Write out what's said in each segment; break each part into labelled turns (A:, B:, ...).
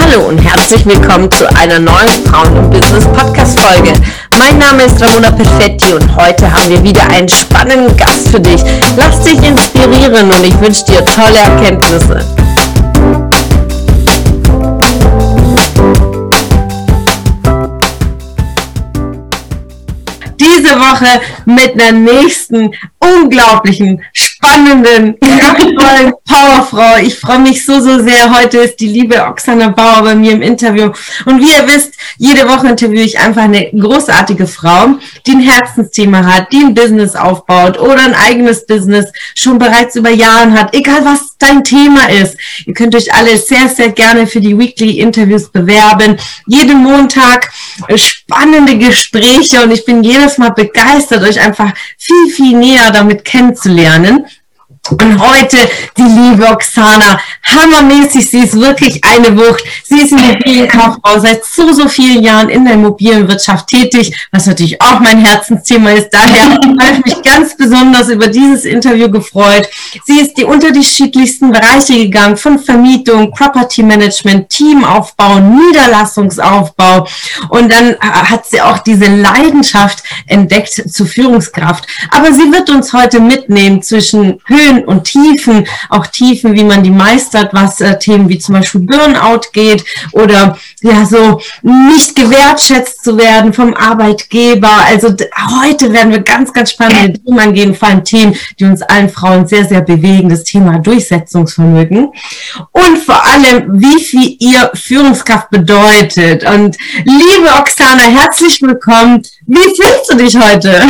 A: Hallo und herzlich willkommen zu einer neuen Frauen und Business Podcast Folge. Mein Name ist Ramona Perfetti und heute haben wir wieder einen spannenden Gast für dich. Lass dich inspirieren und ich wünsche dir tolle Erkenntnisse. Diese Woche mit einer nächsten unglaublichen, spannenden, kraftvollen Powerfrau. Ich freue mich so, so sehr. Heute ist die liebe Oksana Bauer bei mir im Interview. Und wie ihr wisst, jede Woche interviewe ich einfach eine großartige Frau, die ein Herzensthema hat, die ein Business aufbaut oder ein eigenes Business schon bereits über Jahren hat. Egal was dein Thema ist. Ihr könnt euch alle sehr, sehr gerne für die Weekly Interviews bewerben. Jeden Montag spannende Gespräche und ich bin jedes Mal begeistert, euch einfach viel, viel näher damit kennenzulernen. Und heute die liebe Oksana, hammermäßig, sie ist wirklich eine Wucht. Sie ist Immobilienkauffrau seit so, so vielen Jahren in der Immobilienwirtschaft tätig, was natürlich auch mein Herzensthema ist. Daher habe ich mich ganz besonders über dieses Interview gefreut. Sie ist die unterschiedlichsten Bereiche gegangen, von Vermietung, Property Management, Teamaufbau, Niederlassungsaufbau. Und dann hat sie auch diese Leidenschaft entdeckt zur Führungskraft. Aber sie wird uns heute mitnehmen zwischen Höhen Höhen und Tiefen, auch Tiefen, wie man die meistert, was äh, Themen wie zum Beispiel Burnout geht oder ja so nicht gewertschätzt zu werden vom Arbeitgeber. Also heute werden wir ganz, ganz spannende Themen angehen, vor allem Themen, die uns allen Frauen sehr, sehr bewegen, das Thema Durchsetzungsvermögen und vor allem, wie viel ihr Führungskraft bedeutet. Und liebe Oksana, herzlich willkommen. Wie fühlst du dich heute?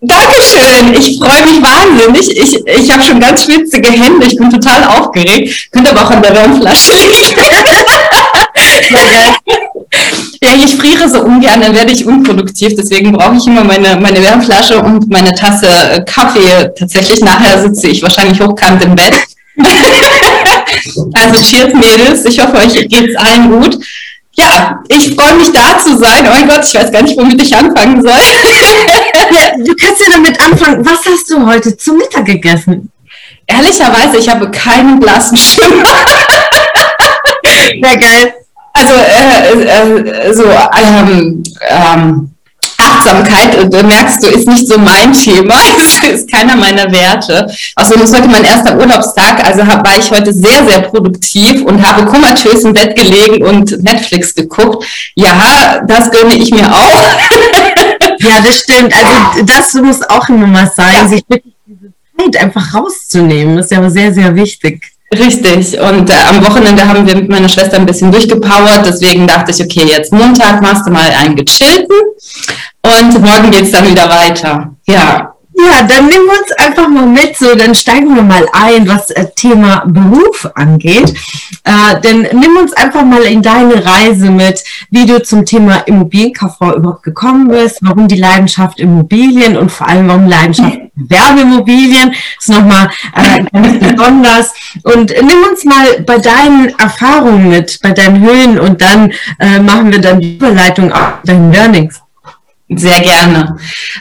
B: Dankeschön, ich freue mich wahnsinnig. Ich, ich habe schon ganz schwitzige Hände, ich bin total aufgeregt. Könnte aber auch an der Wärmflasche liegen. ja, ich friere so ungern, dann werde ich unproduktiv. Deswegen brauche ich immer meine, meine Wärmflasche und meine Tasse Kaffee. Tatsächlich nachher sitze ich wahrscheinlich hochkant im Bett. also cheers Mädels, ich hoffe, euch geht's allen gut. Ja, ich freue mich da zu sein. Oh mein Gott, ich weiß gar nicht, womit ich anfangen soll.
A: du kannst ja damit anfangen. Was hast du heute zum Mittag gegessen?
B: Ehrlicherweise, ich habe keinen blassen Schimmer.
A: Sehr geil.
B: Also, äh, äh, so, ähm, ähm, Achtsamkeit, äh, da merkst du, ist nicht so mein Thema, ist keiner meiner Werte. Außerdem ist heute mein erster Urlaubstag, also war ich heute sehr, sehr produktiv und habe komatös im Bett gelegen und Netflix geguckt. Ja, das gönne ich mir auch.
A: Ja, das stimmt. Also das muss auch immer mal sein, ja. sich wirklich diese Zeit einfach rauszunehmen. Das ist ja sehr, sehr wichtig.
B: Richtig. Und äh, am Wochenende haben wir mit meiner Schwester ein bisschen durchgepowert. Deswegen dachte ich, okay, jetzt Montag machst du mal einen gechillten und morgen geht's dann wieder weiter. Ja.
A: Ja, dann nehmen wir uns einfach mal mit, so dann steigen wir mal ein, was äh, Thema Beruf angeht. Äh, denn nimm uns einfach mal in deine Reise mit, wie du zum Thema Immobilienkauffrau überhaupt gekommen bist, warum die Leidenschaft Immobilien und vor allem warum Leidenschaft Werbeimmobilien ist nochmal äh, ganz besonders. Und nimm uns mal bei deinen Erfahrungen mit, bei deinen Höhen und dann äh, machen wir dann die Überleitung auf deinen Learnings.
B: Sehr gerne.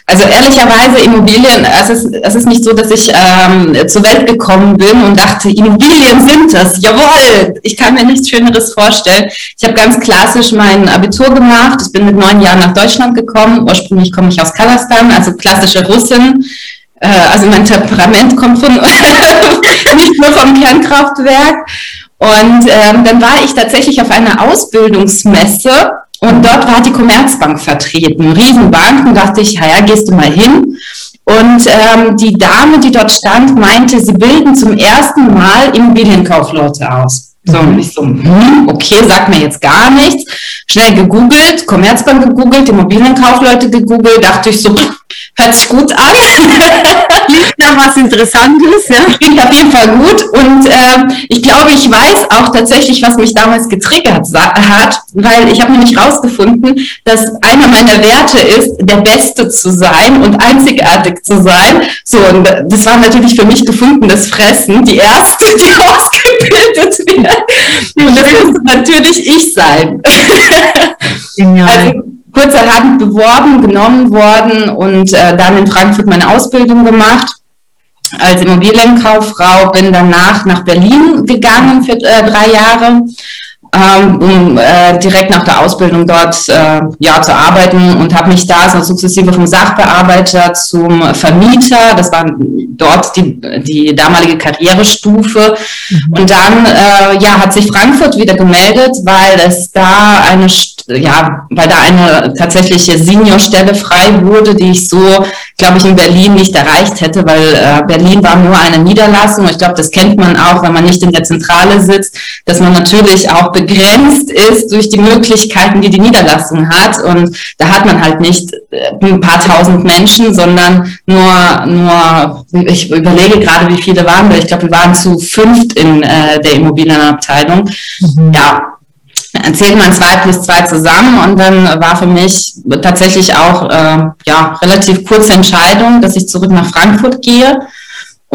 B: Also ehrlicherweise Immobilien, es ist, es ist nicht so, dass ich ähm, zur Welt gekommen bin und dachte, Immobilien sind das. Jawohl, ich kann mir nichts Schöneres vorstellen. Ich habe ganz klassisch mein Abitur gemacht. Ich bin mit neun Jahren nach Deutschland gekommen. Ursprünglich komme ich aus Kasachstan, also klassische Russin. Äh, also mein Temperament kommt von nicht nur vom Kernkraftwerk. Und ähm, dann war ich tatsächlich auf einer Ausbildungsmesse und dort war die Commerzbank vertreten. Riesenbanken, dachte ich, ja, gehst du mal hin. Und ähm, die Dame, die dort stand, meinte, sie bilden zum ersten Mal Immobilienkaufleute aus. So, und ich so, hm, okay, sagt mir jetzt gar nichts. Schnell gegoogelt, Commerzbank gegoogelt, Immobilienkaufleute gegoogelt, dachte ich so, hört sich gut an.
A: Klingt nach was Interessantes, ja.
B: Klingt auf jeden Fall gut. Und äh, ich glaube, ich weiß auch tatsächlich, was mich damals getriggert hat, weil ich habe nämlich rausgefunden, dass einer meiner Werte ist, der Beste zu sein und einzigartig zu sein. So, und das war natürlich für mich gefundenes Fressen, die erste, die ausgebildet wird. Und das muss natürlich ich sein.
A: Genial. Also,
B: kurzerhand beworben, genommen worden und äh, dann in Frankfurt meine Ausbildung gemacht als Immobilienkauffrau, bin danach nach Berlin gegangen für äh, drei Jahre ähm, um äh, direkt nach der Ausbildung dort äh, ja zu arbeiten und habe mich da so sukzessive vom Sachbearbeiter zum Vermieter, das war dort die, die damalige Karrierestufe mhm. und dann äh, ja hat sich Frankfurt wieder gemeldet, weil es da eine ja, weil da eine tatsächliche Seniorstelle frei wurde, die ich so, glaube ich, in Berlin nicht erreicht hätte, weil äh, Berlin war nur eine Niederlassung. Ich glaube, das kennt man auch, wenn man nicht in der Zentrale sitzt, dass man natürlich auch begrenzt ist durch die Möglichkeiten, die die Niederlassung hat. Und da hat man halt nicht äh, ein paar tausend Menschen, sondern nur, nur ich überlege gerade, wie viele waren wir. Ich glaube, wir waren zu fünft in äh, der Immobilienabteilung. Mhm. Ja, zählt man zwei plus zwei zusammen und dann war für mich tatsächlich auch äh, ja relativ kurze Entscheidung, dass ich zurück nach Frankfurt gehe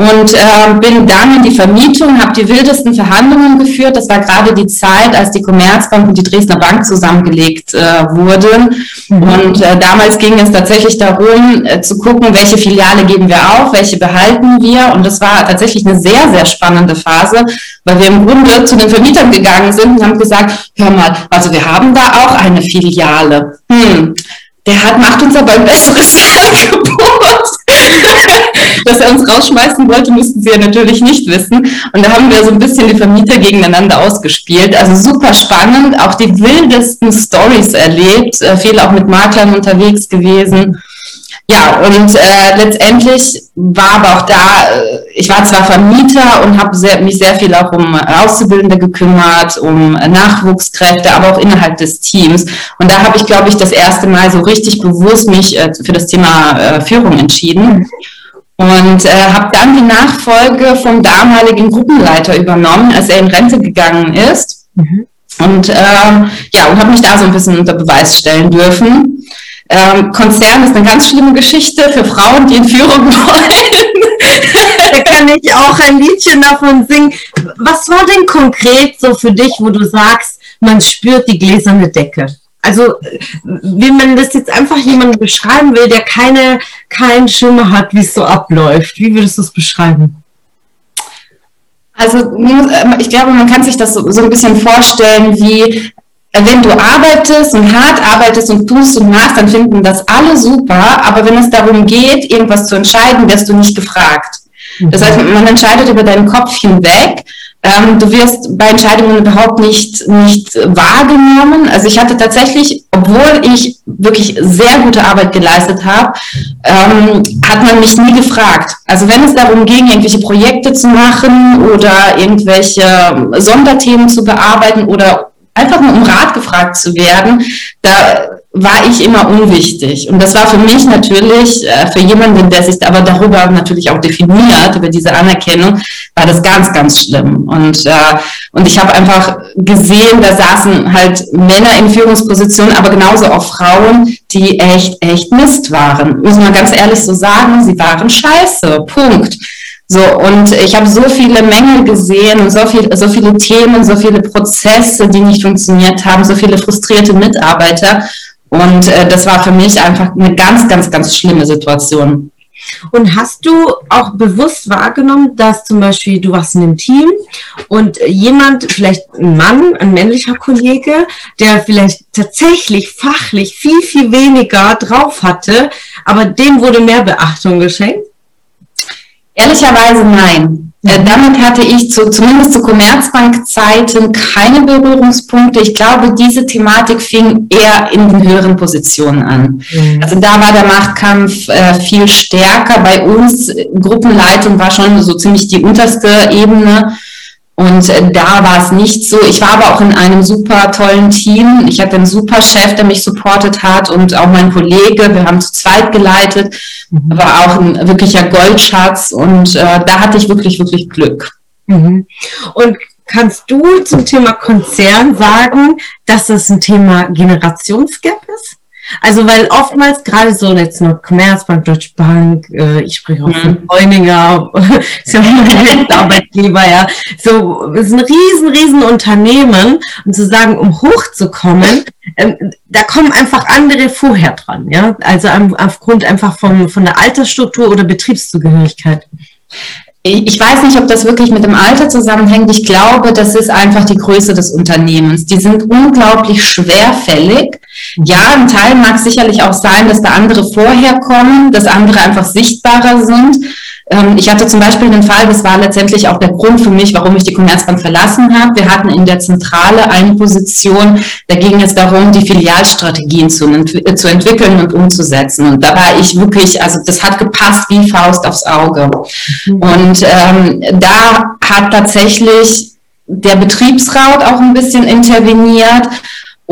B: und äh, bin dann in die Vermietung, habe die wildesten Verhandlungen geführt. Das war gerade die Zeit, als die Commerzbank und die Dresdner Bank zusammengelegt äh, wurden. Mhm. Und äh, damals ging es tatsächlich darum, äh, zu gucken, welche Filiale geben wir auf, welche behalten wir. Und das war tatsächlich eine sehr, sehr spannende Phase, weil wir im Grunde zu den Vermietern gegangen sind und haben gesagt, hör mal, also wir haben da auch eine Filiale. Hm, der hat, macht uns aber ein besseres Angebot. Dass er uns rausschmeißen wollte, müssten sie ja natürlich nicht wissen. Und da haben wir so ein bisschen die Vermieter gegeneinander ausgespielt. Also super spannend, auch die wildesten Stories erlebt, äh, viel auch mit Maklern unterwegs gewesen. Ja, und äh, letztendlich war aber auch da, äh, ich war zwar Vermieter und habe mich sehr viel auch um Auszubildende gekümmert, um Nachwuchskräfte, aber auch innerhalb des Teams. Und da habe ich, glaube ich, das erste Mal so richtig bewusst mich äh, für das Thema äh, Führung entschieden. Und äh, habe dann die Nachfolge vom damaligen Gruppenleiter übernommen, als er in Rente gegangen ist. Mhm. Und ähm, ja, und habe mich da so ein bisschen unter Beweis stellen dürfen. Ähm, Konzern ist eine ganz schlimme Geschichte für Frauen, die in Führung wollen.
A: da kann ich auch ein Liedchen davon singen. Was war denn konkret so für dich, wo du sagst, man spürt die gläserne Decke? Also, wie man das jetzt einfach jemandem beschreiben will, der keine, keinen Schimmer hat, wie es so abläuft, wie würdest du es beschreiben?
B: Also ich glaube, man kann sich das so, so ein bisschen vorstellen wie wenn du arbeitest und hart arbeitest und tust und machst, dann finden das alle super. Aber wenn es darum geht, irgendwas zu entscheiden, wirst du nicht gefragt. Das heißt, man entscheidet über deinen Kopf hinweg. Ähm, du wirst bei Entscheidungen überhaupt nicht, nicht wahrgenommen. Also ich hatte tatsächlich, obwohl ich wirklich sehr gute Arbeit geleistet habe, ähm, hat man mich nie gefragt. Also wenn es darum ging, irgendwelche Projekte zu machen oder irgendwelche Sonderthemen zu bearbeiten oder einfach nur um Rat gefragt zu werden, da war ich immer unwichtig. Und das war für mich natürlich, äh, für jemanden, der sich aber darüber natürlich auch definiert, über diese Anerkennung, war das ganz, ganz schlimm. Und, äh, und ich habe einfach gesehen, da saßen halt Männer in Führungspositionen, aber genauso auch Frauen, die echt, echt Mist waren. Muss man ganz ehrlich so sagen, sie waren scheiße. Punkt. So, und ich habe so viele Mängel gesehen und so, viel, so viele Themen, so viele Prozesse, die nicht funktioniert haben, so viele frustrierte Mitarbeiter. Und äh, das war für mich einfach eine ganz, ganz, ganz schlimme Situation.
A: Und hast du auch bewusst wahrgenommen, dass zum Beispiel du warst in einem Team und jemand, vielleicht ein Mann, ein männlicher Kollege, der vielleicht tatsächlich fachlich viel, viel weniger drauf hatte, aber dem wurde mehr Beachtung geschenkt?
B: Ehrlicherweise nein. Äh, damit hatte ich zu, zumindest zu Commerzbank-Zeiten keine Berührungspunkte. Ich glaube, diese Thematik fing eher in den höheren Positionen an. Mhm. Also da war der Machtkampf äh, viel stärker. Bei uns, Gruppenleitung war schon so ziemlich die unterste Ebene. Und äh, da war es nicht so. Ich war aber auch in einem super tollen Team. Ich hatte einen super Chef, der mich supportet hat und auch mein Kollege. Wir haben zu zweit geleitet. Mhm. War auch ein wirklicher Goldschatz und äh, da hatte ich wirklich, wirklich Glück.
A: Mhm. Und kannst du zum Thema Konzern sagen, dass es ein Thema Generationsgap ist? Also weil oftmals gerade so jetzt nur Commerzbank, Deutsche Bank, äh, ich spreche auch mhm. von Bräuninger, ist ja mein Arbeitgeber, ja. So, es ist ein riesen, riesen Unternehmen und zu sagen, um hochzukommen, ähm, da kommen einfach andere vorher dran, ja. Also aufgrund einfach vom, von der Altersstruktur oder Betriebszugehörigkeit.
B: Ich weiß nicht, ob das wirklich mit dem Alter zusammenhängt. Ich glaube, das ist einfach die Größe des Unternehmens. Die sind unglaublich schwerfällig. Ja, ein Teil mag sicherlich auch sein, dass da andere vorher kommen, dass andere einfach sichtbarer sind. Ähm, ich hatte zum Beispiel den Fall, das war letztendlich auch der Grund für mich, warum ich die Commerzbank verlassen habe. Wir hatten in der Zentrale eine Position, da ging es darum, die Filialstrategien zu, zu entwickeln und umzusetzen. Und da war ich wirklich, also das hat gepasst wie Faust aufs Auge. Mhm. Und ähm, da hat tatsächlich der Betriebsrat auch ein bisschen interveniert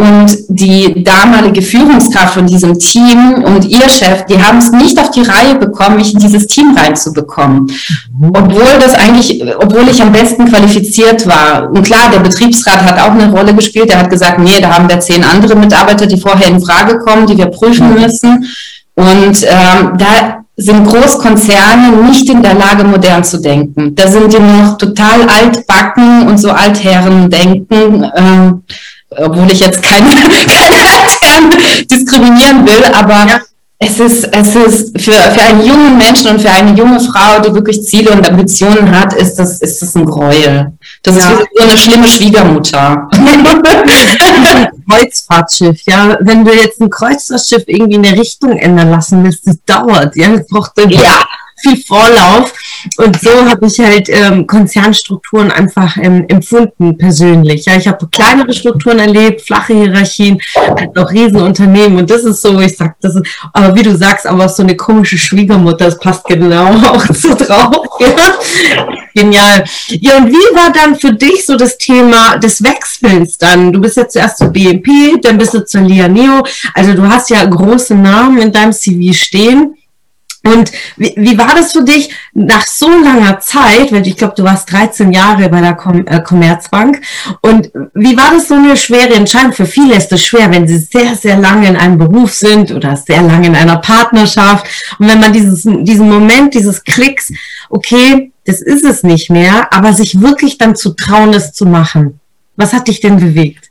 B: und die damalige Führungskraft von diesem Team und ihr Chef, die haben es nicht auf die Reihe bekommen, mich in dieses Team reinzubekommen. Mhm. Obwohl das eigentlich, obwohl ich am besten qualifiziert war. Und klar, der Betriebsrat hat auch eine Rolle gespielt. Der hat gesagt, nee, da haben wir zehn andere Mitarbeiter, die vorher in Frage kommen, die wir prüfen mhm. müssen. Und ähm, da sind Großkonzerne nicht in der Lage, modern zu denken. Da sind die noch total altbacken und so Altherren denken. Ähm, obwohl ich jetzt keine, keine diskriminieren will, aber ja. es ist, es ist für, für einen jungen Menschen und für eine junge Frau, die wirklich Ziele und Ambitionen hat, ist das, ist das ein Gräuel. Das ja. ist so eine schlimme Schwiegermutter.
A: Kreuzfahrtschiff, ja. Wenn du jetzt ein Kreuzfahrtschiff irgendwie in der Richtung ändern lassen willst, das dauert, ja. Das braucht ja viel Vorlauf. Und so habe ich halt ähm, Konzernstrukturen einfach ähm, empfunden persönlich. Ja, ich habe kleinere Strukturen erlebt, flache Hierarchien, halt auch Riesenunternehmen. Und das ist so, ich sage, das ist, aber wie du sagst, aber so eine komische Schwiegermutter, das passt genau auch so drauf. Ja. Genial. Ja, und wie war dann für dich so das Thema des Wechselns dann? Du bist jetzt zuerst zur BNP, dann bist du zur Lianeo. Also du hast ja große Namen in deinem CV stehen. Und wie, wie war das für dich nach so langer Zeit, weil ich glaube, du warst 13 Jahre bei der Com äh, Commerzbank und wie war das so eine schwere Entscheidung? Für viele ist es schwer, wenn sie sehr, sehr lange in einem Beruf sind oder sehr lange in einer Partnerschaft und wenn man dieses, diesen Moment, dieses Klicks, okay, das ist es nicht mehr, aber sich wirklich dann zu trauen, es zu machen. Was hat dich denn bewegt?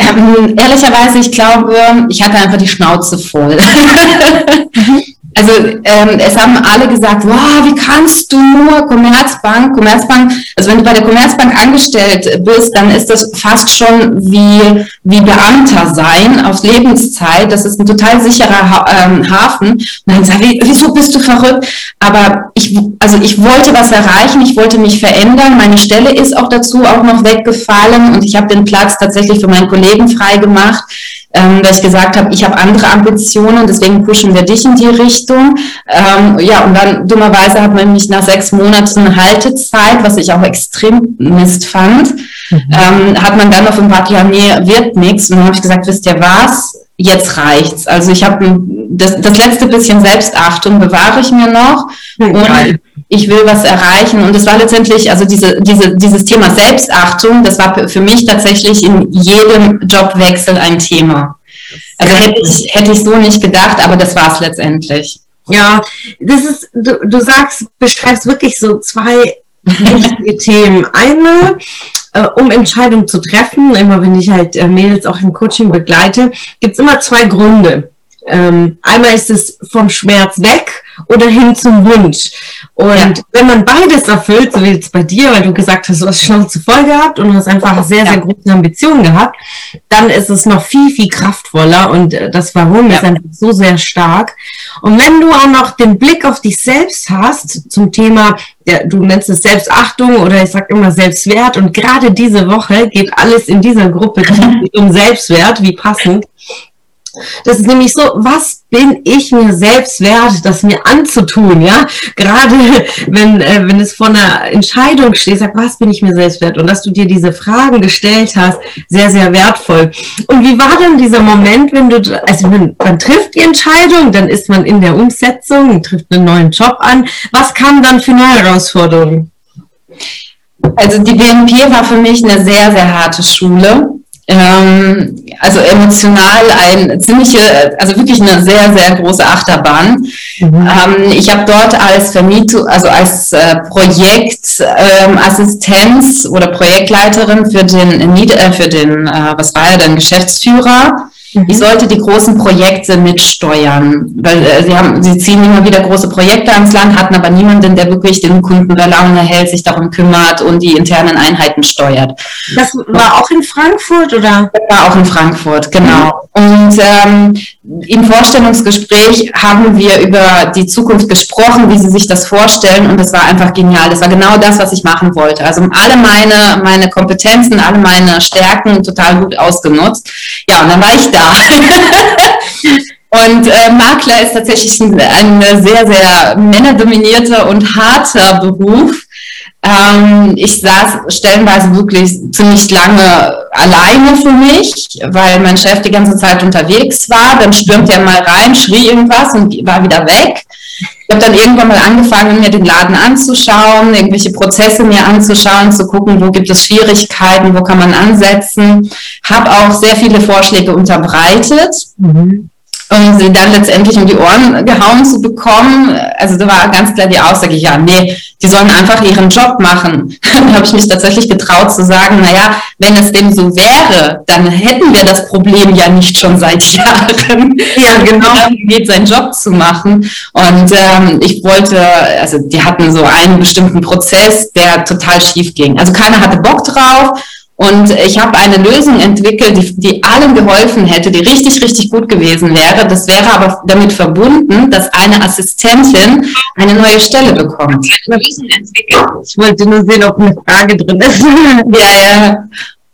B: Ähm, ehrlicherweise, ich glaube, ich hatte einfach die Schnauze voll. Also ähm, es haben alle gesagt, wow, wie kannst du nur Commerzbank, Commerzbank, also wenn du bei der Commerzbank angestellt bist, dann ist das fast schon wie, wie Beamter sein auf Lebenszeit. Das ist ein total sicherer ha ähm, Hafen. Und dann sage ich, wieso bist du verrückt? Aber ich, also ich wollte was erreichen, ich wollte mich verändern. Meine Stelle ist auch dazu auch noch weggefallen und ich habe den Platz tatsächlich für meinen Kollegen frei gemacht ähm, weil ich gesagt habe, ich habe andere Ambitionen, deswegen pushen wir dich in die Richtung. Ähm, ja, und dann dummerweise hat man mich nach sechs Monaten Haltezeit, was ich auch extrem Mist fand, mhm. ähm, hat man dann auf dem Bad, ja, nee, wird nichts. Und dann habe ich gesagt, wisst ihr was? Jetzt reicht's. Also ich habe das, das letzte bisschen Selbstachtung bewahre ich mir noch. Mhm. Und ich will was erreichen. Und es war letztendlich, also diese, diese, dieses Thema Selbstachtung, das war für mich tatsächlich in jedem Jobwechsel ein Thema. Also hätte ich, hätte ich so nicht gedacht, aber das war es letztendlich.
A: Ja, das ist, du, du sagst, beschreibst wirklich so zwei wichtige Themen. Eine, äh, um Entscheidungen zu treffen, immer wenn ich halt äh, Mädels auch im Coaching begleite, gibt es immer zwei Gründe. Ähm, einmal ist es vom Schmerz weg oder hin zum Wunsch. Und ja. wenn man beides erfüllt, so wie jetzt bei dir, weil du gesagt hast, du hast Schnauze voll gehabt und hast einfach sehr, sehr große Ambitionen gehabt, dann ist es noch viel, viel kraftvoller und äh, das Warum ja. ist einfach so sehr stark. Und wenn du auch noch den Blick auf dich selbst hast zum Thema, ja, du nennst es Selbstachtung oder ich sag immer Selbstwert und gerade diese Woche geht alles in dieser Gruppe um Selbstwert, wie passend. Das ist nämlich so, was bin ich mir selbst wert, das mir anzutun, ja? Gerade wenn, äh, wenn es vor einer Entscheidung steht, sag, was bin ich mir selbst wert? Und dass du dir diese Fragen gestellt hast, sehr, sehr wertvoll. Und wie war denn dieser Moment, wenn du, also man, man trifft die Entscheidung, dann ist man in der Umsetzung, trifft einen neuen Job an. Was kam dann für neue Herausforderungen?
B: Also die BNP war für mich eine sehr, sehr harte Schule ähm, also emotional ein ziemliche, also wirklich eine sehr, sehr große Achterbahn. Mhm. Ähm, ich habe dort als Vermietung, also als äh, Projektassistenz ähm, oder Projektleiterin für den, äh, für den, äh, was war ja dann Geschäftsführer Mhm. Ich sollte die großen Projekte mitsteuern, weil äh, sie haben, sie ziehen immer wieder große Projekte ans Land, hatten aber niemanden, der wirklich den Kunden bei Laune hält, sich darum kümmert und die internen Einheiten steuert.
A: Das war auch in Frankfurt oder?
B: Das war auch in Frankfurt, genau. Mhm. Und ähm, im Vorstellungsgespräch haben wir über die Zukunft gesprochen, wie sie sich das vorstellen und das war einfach genial. Das war genau das, was ich machen wollte. Also alle meine, meine Kompetenzen, alle meine Stärken total gut ausgenutzt. Ja, und dann war ich da und äh, Makler ist tatsächlich ein, ein sehr, sehr männerdominierter und harter Beruf. Ähm, ich saß stellenweise wirklich ziemlich lange alleine für mich, weil mein Chef die ganze Zeit unterwegs war. Dann stürmte er mal rein, schrie irgendwas und war wieder weg. Ich habe dann irgendwann mal angefangen, mir den Laden anzuschauen, irgendwelche Prozesse mir anzuschauen, zu gucken, wo gibt es Schwierigkeiten, wo kann man ansetzen. Habe auch sehr viele Vorschläge unterbreitet. Mhm um sie dann letztendlich um die Ohren gehauen zu bekommen. Also da war ganz klar die Aussage, ja, nee, die sollen einfach ihren Job machen. dann habe ich mich tatsächlich getraut zu sagen, naja, wenn es dem so wäre, dann hätten wir das Problem ja nicht schon seit Jahren. Ja, genau. Dann geht seinen Job zu machen. Und ähm, ich wollte, also die hatten so einen bestimmten Prozess, der total schief ging. Also keiner hatte Bock drauf. Und ich habe eine Lösung entwickelt, die, die allen geholfen hätte, die richtig, richtig gut gewesen wäre. Das wäre aber damit verbunden, dass eine Assistentin eine neue Stelle bekommt.
A: Ich wollte nur sehen, ob eine Frage drin ist.
B: ja,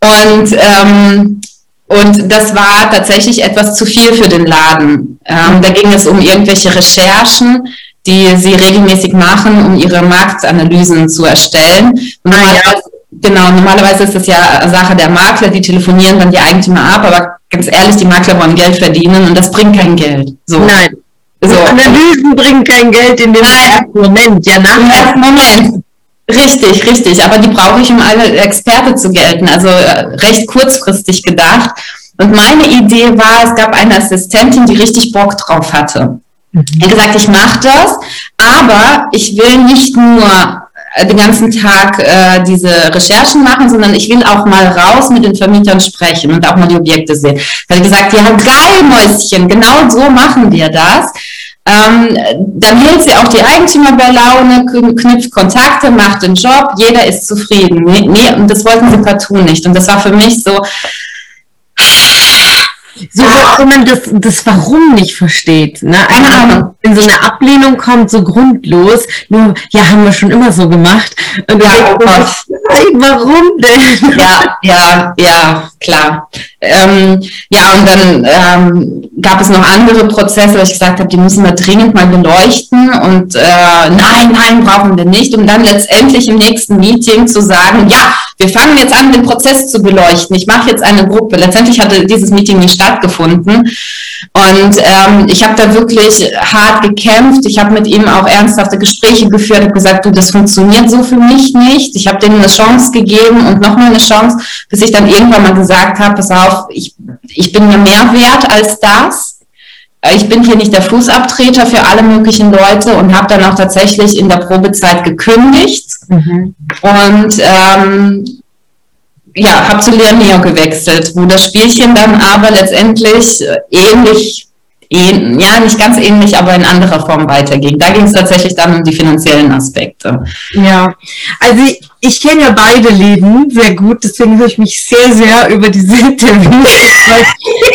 B: ja. Und, ähm, und das war tatsächlich etwas zu viel für den Laden. Ähm, da ging es um irgendwelche Recherchen, die sie regelmäßig machen, um ihre Marktanalysen zu erstellen. Und ah, ja. Genau, normalerweise ist das ja Sache der Makler, die telefonieren dann die Eigentümer ab, aber ganz ehrlich, die Makler wollen Geld verdienen und das bringt kein Geld.
A: So. Nein. So. Analysen bringen kein Geld in dem ersten Moment, ja, nach dem ersten
B: Moment. Richtig, richtig. Aber die brauche ich, um alle Experte zu gelten. Also äh, recht kurzfristig gedacht. Und meine Idee war, es gab eine Assistentin, die richtig Bock drauf hatte. Mhm. Er gesagt, ich mache das, aber ich will nicht nur den ganzen Tag äh, diese Recherchen machen, sondern ich will auch mal raus mit den Vermietern sprechen und auch mal die Objekte sehen. Da habe ich gesagt, ja geil, Mäuschen, genau so machen wir das. Ähm, dann hält sie auch die Eigentümer bei Laune, knüpft Kontakte, macht den Job, jeder ist zufrieden. Nee, nee, und das wollten sie partout nicht. Und das war für mich so,
A: so, wenn man das, das Warum nicht versteht. Ne? Einfach, wenn so eine Ablehnung kommt, so grundlos, nur, ja, haben wir schon immer so gemacht. Und ja, oh Gott. warum denn?
B: Ja, ja, ja, klar. Ähm, ja, und dann ähm, gab es noch andere Prozesse, wo ich gesagt habe, die müssen wir dringend mal beleuchten und äh, nein, nein, brauchen wir nicht, um dann letztendlich im nächsten Meeting zu sagen, ja, wir fangen jetzt an, den Prozess zu beleuchten. Ich mache jetzt eine Gruppe. Letztendlich hatte dieses Meeting nicht stattgefunden. Und ähm, ich habe da wirklich hart gekämpft. Ich habe mit ihm auch ernsthafte Gespräche geführt, habe gesagt, du, das funktioniert so für mich nicht. Ich habe denen eine Chance gegeben und nochmal eine Chance, bis ich dann irgendwann mal gesagt habe, pass auf, ich, ich bin mir mehr wert als das ich bin hier nicht der Fußabtreter für alle möglichen Leute und habe dann auch tatsächlich in der Probezeit gekündigt mhm. und ähm, ja, habe zu Leoneo gewechselt, wo das Spielchen dann aber letztendlich ähnlich ja, nicht ganz ähnlich, aber in anderer Form weiterging. Da ging es tatsächlich dann um die finanziellen Aspekte.
A: Ja, also ich, kenne ja beide Leben sehr gut, deswegen höre ich mich sehr, sehr über diese Interviews.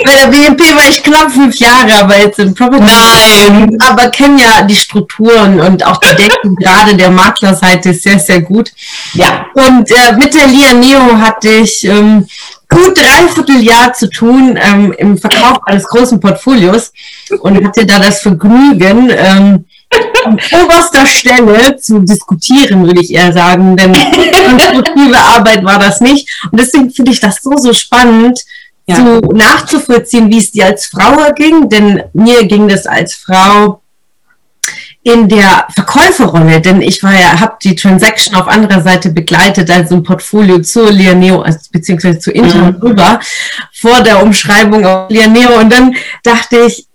A: Bei der BNP war ich knapp fünf Jahre, aber jetzt in Property. Nein! Aber kenne ja die Strukturen und auch die Decken gerade der Maklerseite sehr, sehr gut. Ja. Und äh, mit der Lia Neo hatte ich ähm, gut dreiviertel Jahr zu tun ähm, im Verkauf eines großen Portfolios und hatte da das Vergnügen, ähm, an oberster Stelle zu diskutieren, würde ich eher sagen, denn konstruktive Arbeit war das nicht. Und deswegen finde ich das so, so spannend, ja. zu nachzuvollziehen, wie es dir als Frau ging, denn mir ging das als Frau in der Verkäuferrolle, denn ich war ja, habe die Transaction auf anderer Seite begleitet, also ein Portfolio zu Lianeo, also beziehungsweise zu Inter mhm. rüber, vor der Umschreibung auf Lianeo. Und dann dachte ich,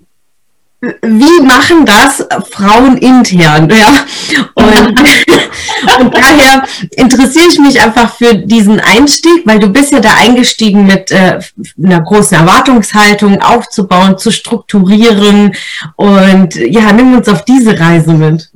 A: wie machen das Frauen intern? Ja? Und, und daher interessiere ich mich einfach für diesen Einstieg, weil du bist ja da eingestiegen mit äh, einer großen Erwartungshaltung aufzubauen, zu strukturieren. Und ja, nimm uns auf diese Reise mit.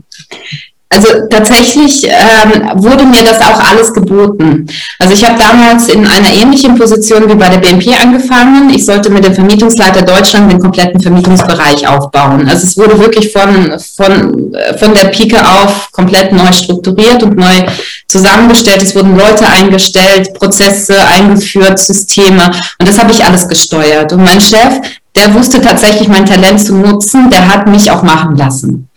B: Also tatsächlich ähm, wurde mir das auch alles geboten. Also ich habe damals in einer ähnlichen Position wie bei der BNP angefangen. Ich sollte mit dem Vermietungsleiter Deutschland den kompletten Vermietungsbereich aufbauen. Also es wurde wirklich von, von, von der Pike auf komplett neu strukturiert und neu zusammengestellt. Es wurden Leute eingestellt, Prozesse eingeführt, Systeme und das habe ich alles gesteuert. Und mein Chef, der wusste tatsächlich mein Talent zu nutzen, der hat mich auch machen lassen.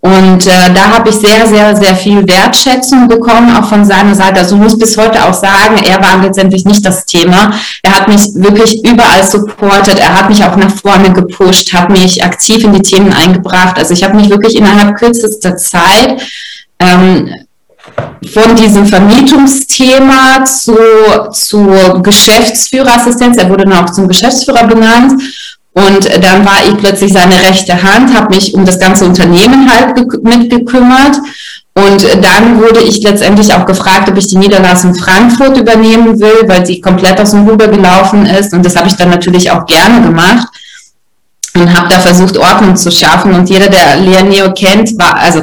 B: Und äh, da habe ich sehr, sehr, sehr viel Wertschätzung bekommen, auch von seiner Seite. Also muss bis heute auch sagen, er war letztendlich nicht das Thema. Er hat mich wirklich überall supportet. Er hat mich auch nach vorne gepusht, hat mich aktiv in die Themen eingebracht. Also ich habe mich wirklich innerhalb kürzester Zeit ähm, von diesem Vermietungsthema zu, zu Geschäftsführerassistenz, er wurde dann auch zum Geschäftsführer benannt und dann war ich plötzlich seine rechte Hand, habe mich um das ganze Unternehmen halt mitgekümmert. Und dann wurde ich letztendlich auch gefragt, ob ich die Niederlassung Frankfurt übernehmen will, weil sie komplett aus dem Ruder gelaufen ist. Und das habe ich dann natürlich auch gerne gemacht und habe da versucht, Ordnung zu schaffen. Und jeder, der Leoneo kennt, war, also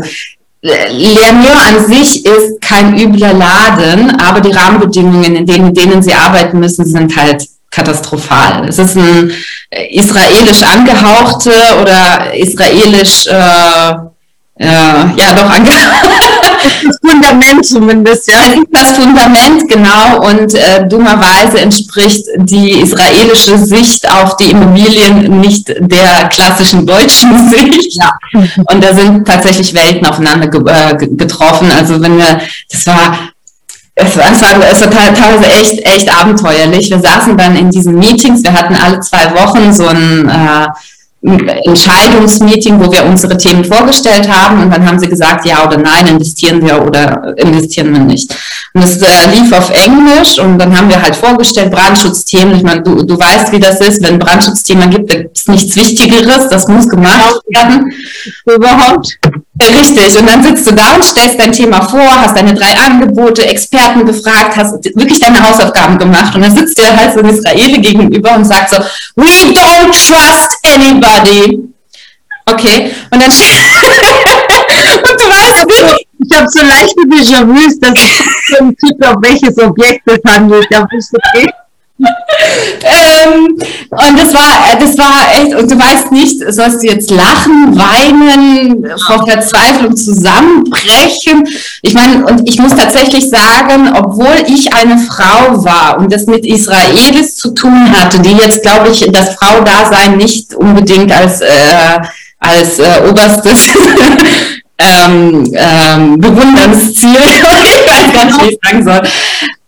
B: Leoneo an sich ist kein übler Laden, aber die Rahmenbedingungen, in denen, in denen sie arbeiten müssen, sind halt katastrophal. Es ist ein äh, israelisch angehauchte oder israelisch, äh, äh, ja doch angehaucht.
A: Das Fundament zumindest, ja.
B: Das Fundament, genau. Und äh, dummerweise entspricht die israelische Sicht auf die Immobilien nicht der klassischen deutschen Sicht. Ja. Und da sind tatsächlich Welten aufeinander ge äh, getroffen. Also wenn wir, das war es war, es war, es war teilweise echt, echt abenteuerlich. Wir saßen dann in diesen Meetings, wir hatten alle zwei Wochen so ein äh, Entscheidungsmeeting, wo wir unsere Themen vorgestellt haben und dann haben sie gesagt, ja oder nein, investieren wir oder investieren wir nicht. Und es äh, lief auf Englisch und dann haben wir halt vorgestellt, Brandschutzthemen. Ich meine, du, du weißt, wie das ist, wenn Brandschutzthema gibt, gibt es nichts Wichtigeres, das muss gemacht werden. Überhaupt. Richtig, und dann sitzt du da und stellst dein Thema vor, hast deine drei Angebote, Experten gefragt, hast wirklich deine Hausaufgaben gemacht und dann sitzt dir halt so ein Israeli gegenüber und sagt so, we don't trust anybody. Okay, und dann
A: und du weißt nicht, ich habe so leichte Déjà-vus, dass ich so ein Typ auf welches Objekt es handelt. Ja, ist okay
B: ähm, und das war, äh, das war echt, und du weißt nicht, sollst du jetzt lachen, weinen, vor Verzweiflung zusammenbrechen? Ich meine, und ich muss tatsächlich sagen, obwohl ich eine Frau war und das mit Israelis zu tun hatte, die jetzt, glaube ich, das Frau-Dasein nicht unbedingt als, äh, als äh, oberstes ähm, ähm, Bewundernsziel, ich weiß gar nicht, wie ich sagen soll,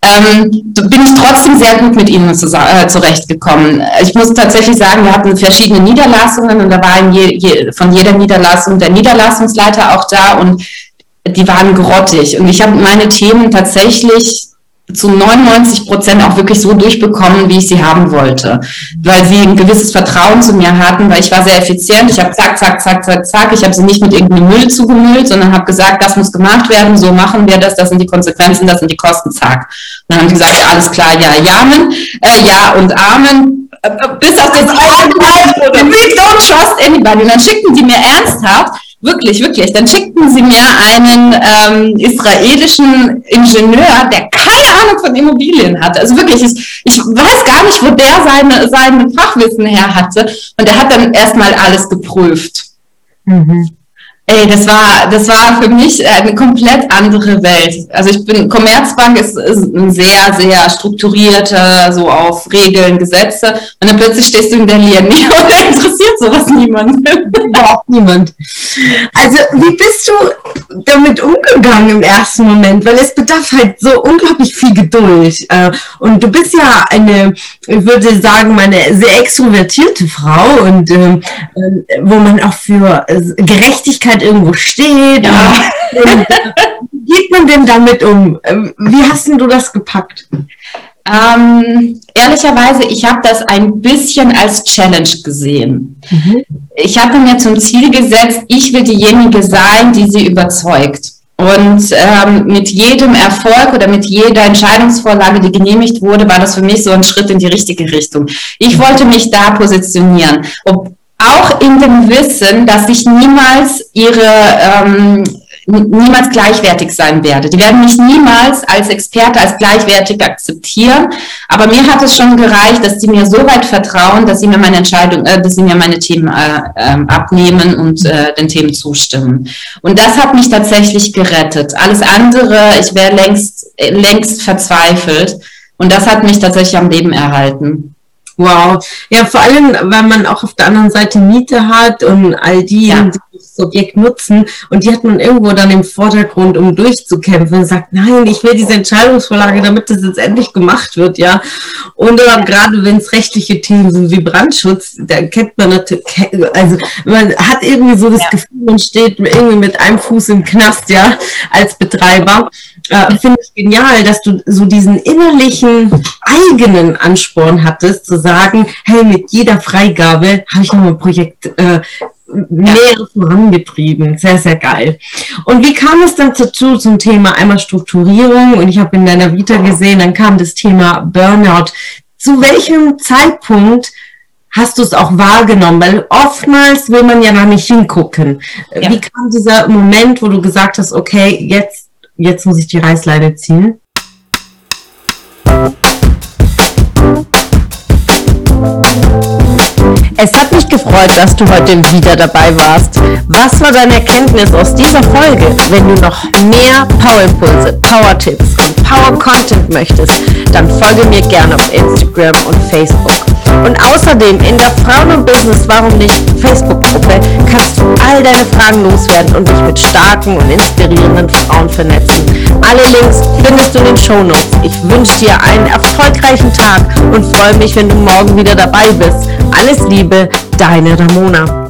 B: ähm, bin ich trotzdem sehr gut mit ihnen zu, äh, zurechtgekommen. Ich muss tatsächlich sagen, wir hatten verschiedene Niederlassungen und da war je, je, von jeder Niederlassung der Niederlassungsleiter auch da und die waren grottig. Und ich habe meine Themen tatsächlich zu 99 Prozent auch wirklich so durchbekommen, wie ich sie haben wollte, weil sie ein gewisses Vertrauen zu mir hatten, weil ich war sehr effizient. Ich habe zack, zack, zack, zack, zack. Ich habe sie nicht mit irgendeinem Müll zugemüllt, sondern habe gesagt, das muss gemacht werden, so machen wir das, das sind die Konsequenzen, das sind die Kosten, zack. Und dann haben die gesagt, ja, alles klar, ja, Jamen, äh, ja und Amen, äh, bis auf das We don't trust anybody. Und dann schickten die mir ernsthaft Wirklich, wirklich. Dann schickten sie mir einen ähm, israelischen Ingenieur, der Ahnung von Immobilien hatte. Also wirklich, ich, ich weiß gar nicht, wo der seine, sein Fachwissen her hatte. Und er hat dann erstmal alles geprüft. Mhm. Ey, das war, das war für mich eine komplett andere Welt. Also ich bin, Commerzbank ist, ist ein sehr, sehr strukturierter, so auf Regeln, Gesetze. Und dann plötzlich stehst du in Berlin und da interessiert sowas niemand.
A: Überhaupt niemand. Also wie bist du, damit umgegangen im ersten Moment? Weil es bedarf halt so unglaublich viel Geduld. Äh, und du bist ja eine, ich würde sagen, meine sehr extrovertierte Frau und ähm, äh, wo man auch für Gerechtigkeit irgendwo steht. Ja. Wie geht man denn damit um? Wie hast du das gepackt?
B: Ähm, ehrlicherweise, ich habe das ein bisschen als Challenge gesehen. Mhm. Ich habe mir zum Ziel gesetzt, ich will diejenige sein, die sie überzeugt. Und ähm, mit jedem Erfolg oder mit jeder Entscheidungsvorlage, die genehmigt wurde, war das für mich so ein Schritt in die richtige Richtung. Ich wollte mich da positionieren. Ob, auch in dem Wissen, dass ich niemals ihre ähm, niemals gleichwertig sein werde. Die werden mich niemals als Experte, als gleichwertig akzeptieren. Aber mir hat es schon gereicht, dass sie mir so weit vertrauen, dass sie mir meine Entscheidung, äh, dass sie mir meine Themen äh, äh, abnehmen und äh, den Themen zustimmen. Und das hat mich tatsächlich gerettet. Alles andere, ich wäre längst, längst verzweifelt. Und das hat mich tatsächlich am Leben erhalten.
A: Wow. Ja, vor allem, weil man auch auf der anderen Seite Miete hat und all die, ja. die das Objekt nutzen und die hat man irgendwo dann im Vordergrund, um durchzukämpfen und sagt, nein, ich will diese Entscheidungsvorlage, damit das jetzt endlich gemacht wird, ja. Und dann gerade wenn es rechtliche Themen sind wie Brandschutz, da kennt man natürlich, also man hat irgendwie so das ja. Gefühl, man steht irgendwie mit einem Fuß im Knast, ja, als Betreiber. Äh, Finde ich genial, dass du so diesen innerlichen eigenen Ansporn hattest, zu sagen, hey, mit jeder Freigabe habe ich noch ein Projekt äh, mehr vorangetrieben. Sehr, sehr geil. Und wie kam es dann dazu zum Thema einmal Strukturierung? Und ich habe in deiner Vita gesehen, dann kam das Thema Burnout. Zu welchem Zeitpunkt hast du es auch wahrgenommen? Weil oftmals will man ja noch nicht hingucken. Ja. Wie kam dieser Moment, wo du gesagt hast, okay, jetzt, jetzt muss ich die Reißleine ziehen? Es hat mich gefreut, dass du heute wieder dabei warst. Was war deine Erkenntnis aus dieser Folge? Wenn du noch mehr Power-Impulse, Power-Tipps und Power-Content möchtest, dann folge mir gerne auf Instagram und Facebook. Und außerdem in der Frauen- und Business Warum nicht Facebook-Gruppe kannst du all deine Fragen loswerden und dich mit starken und inspirierenden Frauen vernetzen. Alle Links findest du in den Show Notes. Ich wünsche dir einen erfolgreichen Tag und freue mich, wenn du morgen wieder dabei bist. Alles Liebe, deine Ramona.